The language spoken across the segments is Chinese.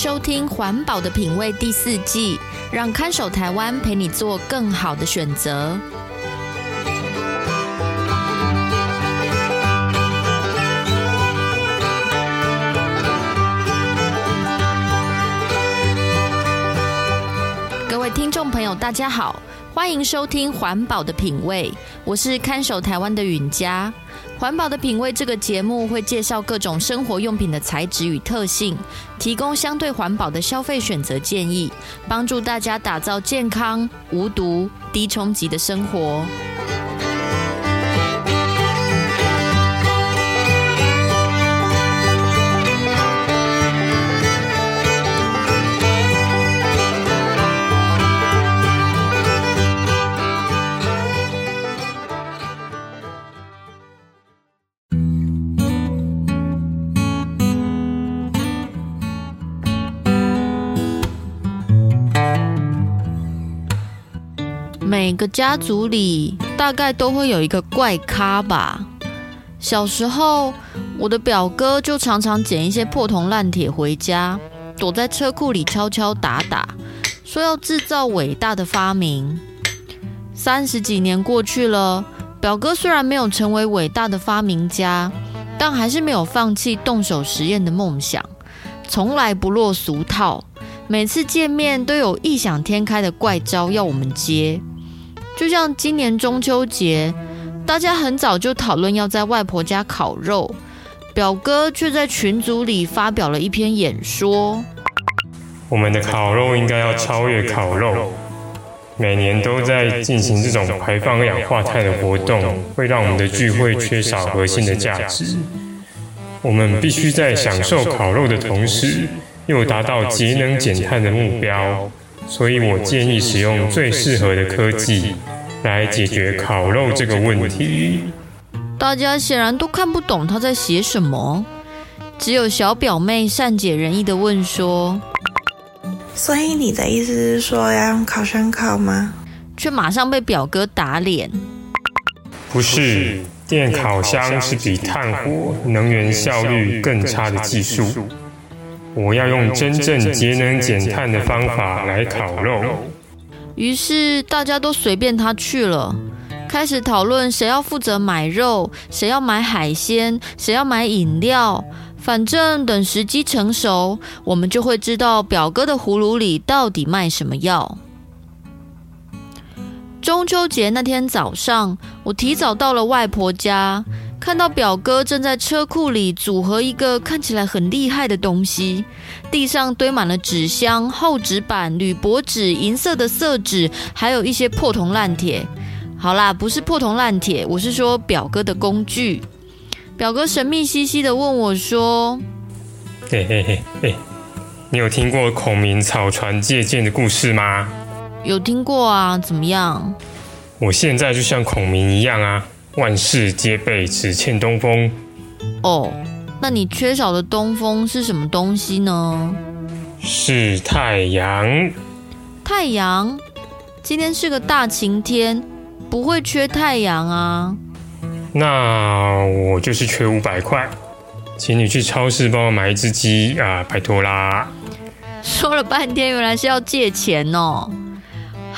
收听《环保的品味》第四季，让看守台湾陪你做更好的选择。各位听众朋友，大家好，欢迎收听《环保的品味》，我是看守台湾的允嘉。环保的品味这个节目会介绍各种生活用品的材质与特性，提供相对环保的消费选择建议，帮助大家打造健康、无毒、低冲击的生活。每个家族里大概都会有一个怪咖吧。小时候，我的表哥就常常捡一些破铜烂铁回家，躲在车库里敲敲打打，说要制造伟大的发明。三十几年过去了，表哥虽然没有成为伟大的发明家，但还是没有放弃动手实验的梦想，从来不落俗套。每次见面都有异想天开的怪招要我们接。就像今年中秋节，大家很早就讨论要在外婆家烤肉，表哥却在群组里发表了一篇演说。我们的烤肉应该要超越烤肉。每年都在进行这种排放二氧化碳的活动，会让我们的聚会缺少核心的价值。我们必须在享受烤肉的同时，又达到节能减碳的目标。所以我建议使用最适合的科技来解决烤肉这个问题。大家显然都看不懂他在写什么，只有小表妹善解人意的问说：“所以你的意思是说要用烤箱烤吗？”却马上被表哥打脸。不是，电烤箱是比炭火能源效率更差的技术。我要用真正节能减碳的方法来烤肉。于是大家都随便他去了，开始讨论谁要负责买肉，谁要买海鲜，谁要买饮料。反正等时机成熟，我们就会知道表哥的葫芦里到底卖什么药。中秋节那天早上，我提早到了外婆家。看到表哥正在车库里组合一个看起来很厉害的东西，地上堆满了纸箱、厚纸板、铝箔纸、银色的色纸，还有一些破铜烂铁。好啦，不是破铜烂铁，我是说表哥的工具。表哥神秘兮兮的问我说：“嘿嘿嘿嘿，你有听过孔明草船借箭的故事吗？”“有听过啊，怎么样？”“我现在就像孔明一样啊。”万事皆备，只欠东风。哦，那你缺少的东风是什么东西呢？是太阳。太阳？今天是个大晴天，不会缺太阳啊。那我就是缺五百块，请你去超市帮我买一只鸡啊，拜托啦。说了半天，原来是要借钱哦。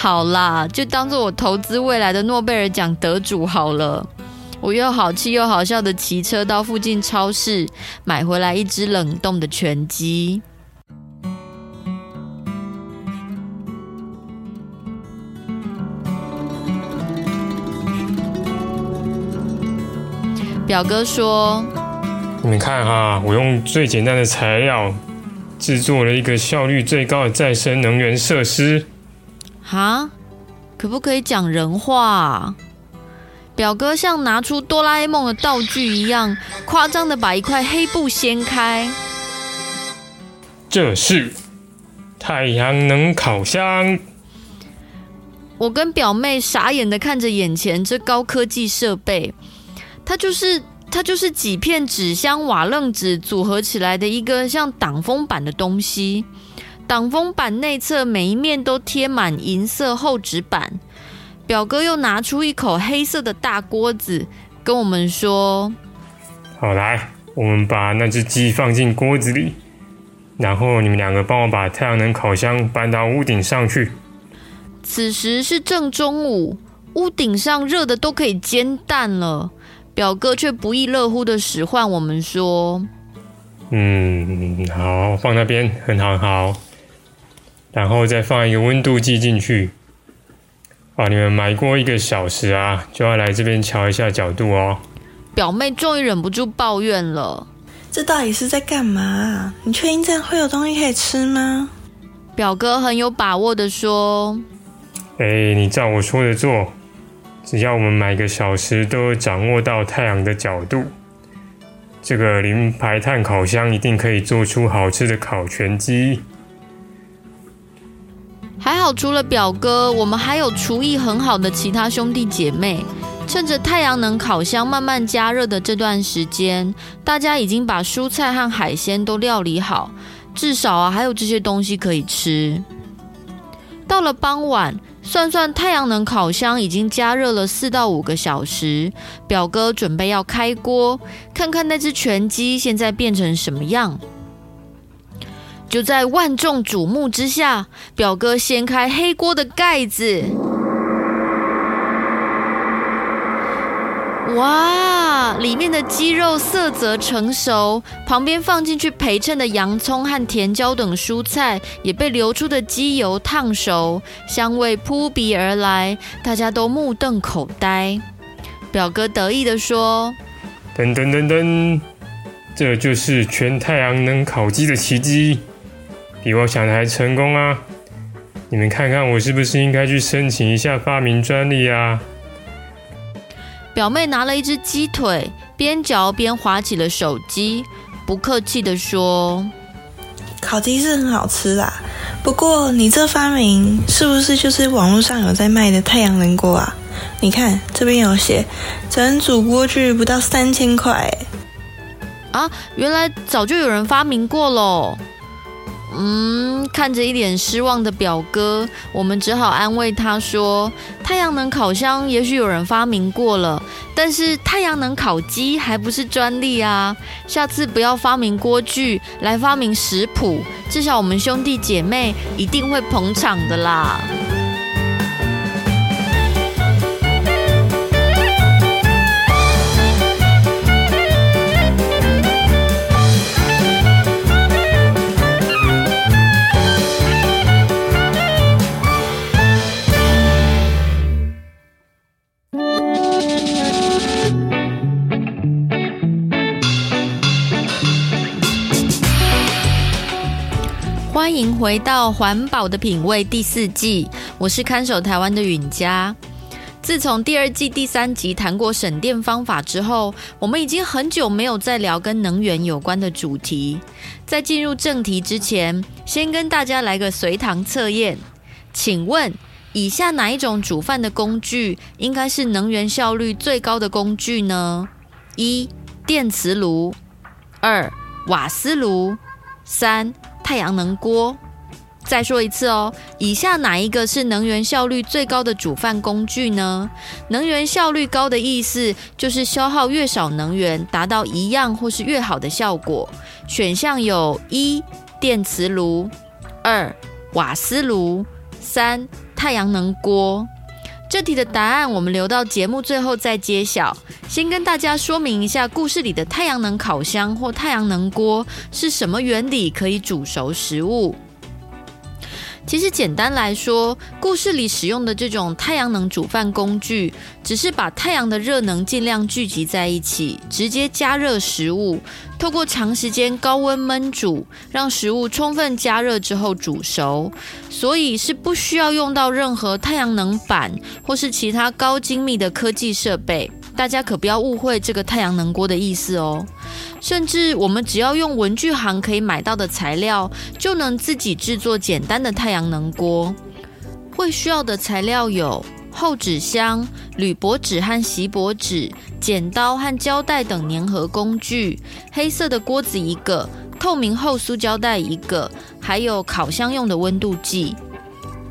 好啦，就当做我投资未来的诺贝尔奖得主好了。我又好气又好笑的骑车到附近超市，买回来一只冷冻的全鸡。表哥说：“你们看哈，我用最简单的材料制作了一个效率最高的再生能源设施。”哈，可不可以讲人话啊？表哥像拿出哆啦 A 梦的道具一样，夸张的把一块黑布掀开。这是太阳能烤箱。我跟表妹傻眼的看着眼前这高科技设备，它就是它就是几片纸箱瓦楞纸组合起来的一个像挡风板的东西。挡风板内侧每一面都贴满银色厚纸板。表哥又拿出一口黑色的大锅子，跟我们说：“好，来，我们把那只鸡放进锅子里，然后你们两个帮我把太阳能烤箱搬到屋顶上去。此时是正中午，屋顶上热的都可以煎蛋了。表哥却不亦乐乎的使唤我们说：“嗯，好，放那边，很好，很好。然后再放一个温度计进去。啊，你们买过一个小时啊，就要来这边瞧一下角度哦。”表妹终于忍不住抱怨了：“这到底是在干嘛？你确定这样会有东西可以吃吗？”表哥很有把握的说：“哎，你照我说的做，只要我们每个小时都有掌握到太阳的角度，这个零排碳烤箱一定可以做出好吃的烤全鸡。”还好，除了表哥，我们还有厨艺很好的其他兄弟姐妹。趁着太阳能烤箱慢慢加热的这段时间，大家已经把蔬菜和海鲜都料理好，至少啊还有这些东西可以吃。到了傍晚，算算太阳能烤箱已经加热了四到五个小时，表哥准备要开锅，看看那只全鸡现在变成什么样。就在万众瞩目之下，表哥掀开黑锅的盖子。哇，里面的鸡肉色泽成熟，旁边放进去陪衬的洋葱和甜椒等蔬菜也被流出的鸡油烫熟，香味扑鼻而来，大家都目瞪口呆。表哥得意地说：“噔噔噔噔，这就是全太阳能烤鸡的奇迹，比我想的还成功啊！你们看看我是不是应该去申请一下发明专利啊？”表妹拿了一只鸡腿，边嚼边划起了手机，不客气的说：“烤鸡是很好吃啦，不过你这发明是不是就是网络上有在卖的太阳能锅啊？你看这边有写，整组锅具不到三千块。”啊，原来早就有人发明过喽。嗯，看着一脸失望的表哥，我们只好安慰他说：“太阳能烤箱也许有人发明过了，但是太阳能烤鸡还不是专利啊！下次不要发明锅具，来发明食谱，至少我们兄弟姐妹一定会捧场的啦。”回到《环保的品味》第四季，我是看守台湾的允嘉。自从第二季第三集谈过省电方法之后，我们已经很久没有再聊跟能源有关的主题。在进入正题之前，先跟大家来个随堂测验，请问以下哪一种煮饭的工具应该是能源效率最高的工具呢？一、电磁炉；二、瓦斯炉；三。太阳能锅，再说一次哦，以下哪一个是能源效率最高的煮饭工具呢？能源效率高的意思就是消耗越少能源，达到一样或是越好的效果。选项有一电磁炉，二瓦斯炉，三太阳能锅。这题的答案我们留到节目最后再揭晓。先跟大家说明一下，故事里的太阳能烤箱或太阳能锅是什么原理，可以煮熟食物。其实简单来说，故事里使用的这种太阳能煮饭工具，只是把太阳的热能尽量聚集在一起，直接加热食物，透过长时间高温焖煮，让食物充分加热之后煮熟，所以是不需要用到任何太阳能板或是其他高精密的科技设备。大家可不要误会这个太阳能锅的意思哦。甚至我们只要用文具行可以买到的材料，就能自己制作简单的太阳能锅。会需要的材料有厚纸箱、铝箔纸和锡箔纸、剪刀和胶带等粘合工具，黑色的锅子一个，透明厚塑胶袋一个，还有烤箱用的温度计。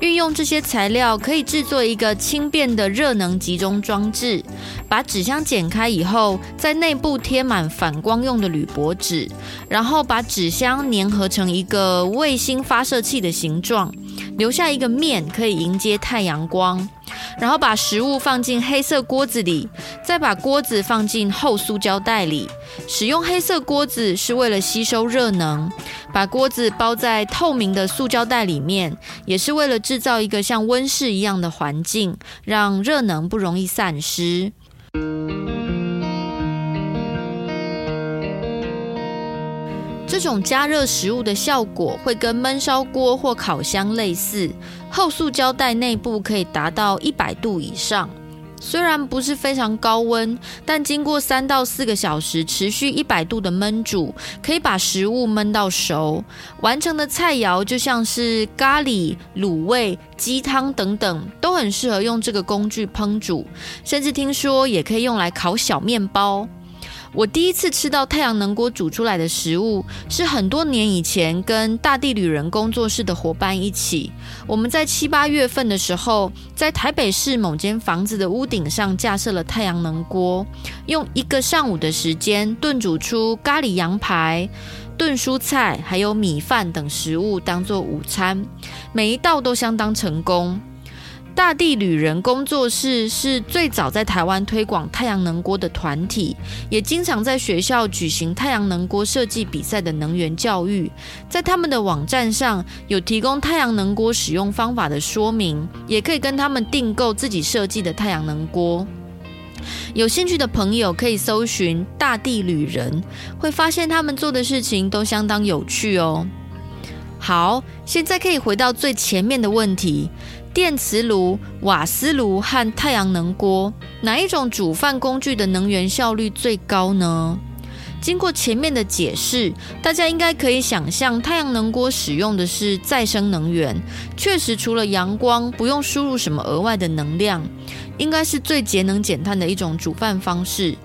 运用这些材料可以制作一个轻便的热能集中装置。把纸箱剪开以后，在内部贴满反光用的铝箔纸，然后把纸箱粘合成一个卫星发射器的形状，留下一个面可以迎接太阳光。然后把食物放进黑色锅子里，再把锅子放进厚塑胶袋里。使用黑色锅子是为了吸收热能。把锅子包在透明的塑胶袋里面，也是为了制造一个像温室一样的环境，让热能不容易散失。这种加热食物的效果会跟焖烧锅或烤箱类似，厚塑胶袋内部可以达到一百度以上。虽然不是非常高温，但经过三到四个小时持续一百度的焖煮，可以把食物焖到熟。完成的菜肴就像是咖喱、卤味、鸡汤等等，都很适合用这个工具烹煮，甚至听说也可以用来烤小面包。我第一次吃到太阳能锅煮出来的食物，是很多年以前跟大地旅人工作室的伙伴一起，我们在七八月份的时候，在台北市某间房子的屋顶上架设了太阳能锅，用一个上午的时间炖煮出咖喱羊排、炖蔬菜还有米饭等食物当做午餐，每一道都相当成功。大地旅人工作室是最早在台湾推广太阳能锅的团体，也经常在学校举行太阳能锅设计比赛的能源教育。在他们的网站上有提供太阳能锅使用方法的说明，也可以跟他们订购自己设计的太阳能锅。有兴趣的朋友可以搜寻大地旅人，会发现他们做的事情都相当有趣哦。好，现在可以回到最前面的问题。电磁炉、瓦斯炉和太阳能锅，哪一种煮饭工具的能源效率最高呢？经过前面的解释，大家应该可以想象，太阳能锅使用的是再生能源，确实除了阳光，不用输入什么额外的能量，应该是最节能减碳的一种煮饭方式。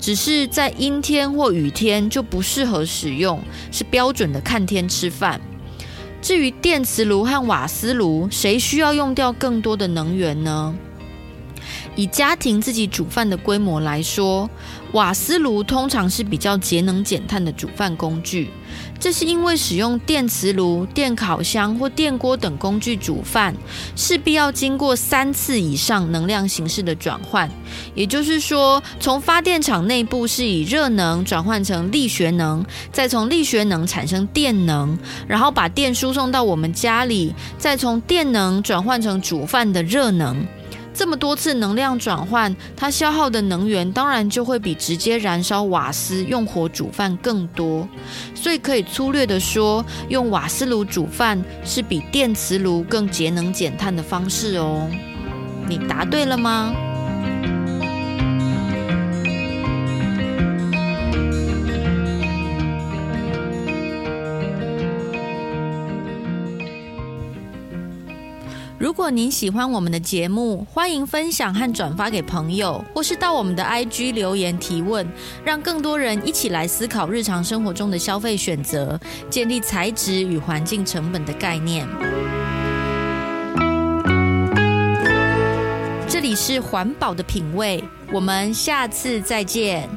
只是在阴天或雨天就不适合使用，是标准的看天吃饭。至于电磁炉和瓦斯炉，谁需要用掉更多的能源呢？以家庭自己煮饭的规模来说，瓦斯炉通常是比较节能减碳的煮饭工具。这是因为使用电磁炉、电烤箱或电锅等工具煮饭，势必要经过三次以上能量形式的转换。也就是说，从发电厂内部是以热能转换成力学能，再从力学能产生电能，然后把电输送到我们家里，再从电能转换成煮饭的热能。这么多次能量转换，它消耗的能源当然就会比直接燃烧瓦斯用火煮饭更多。所以可以粗略地说，用瓦斯炉煮饭是比电磁炉更节能减碳的方式哦。你答对了吗？您喜欢我们的节目，欢迎分享和转发给朋友，或是到我们的 IG 留言提问，让更多人一起来思考日常生活中的消费选择，建立材质与环境成本的概念。这里是环保的品味，我们下次再见。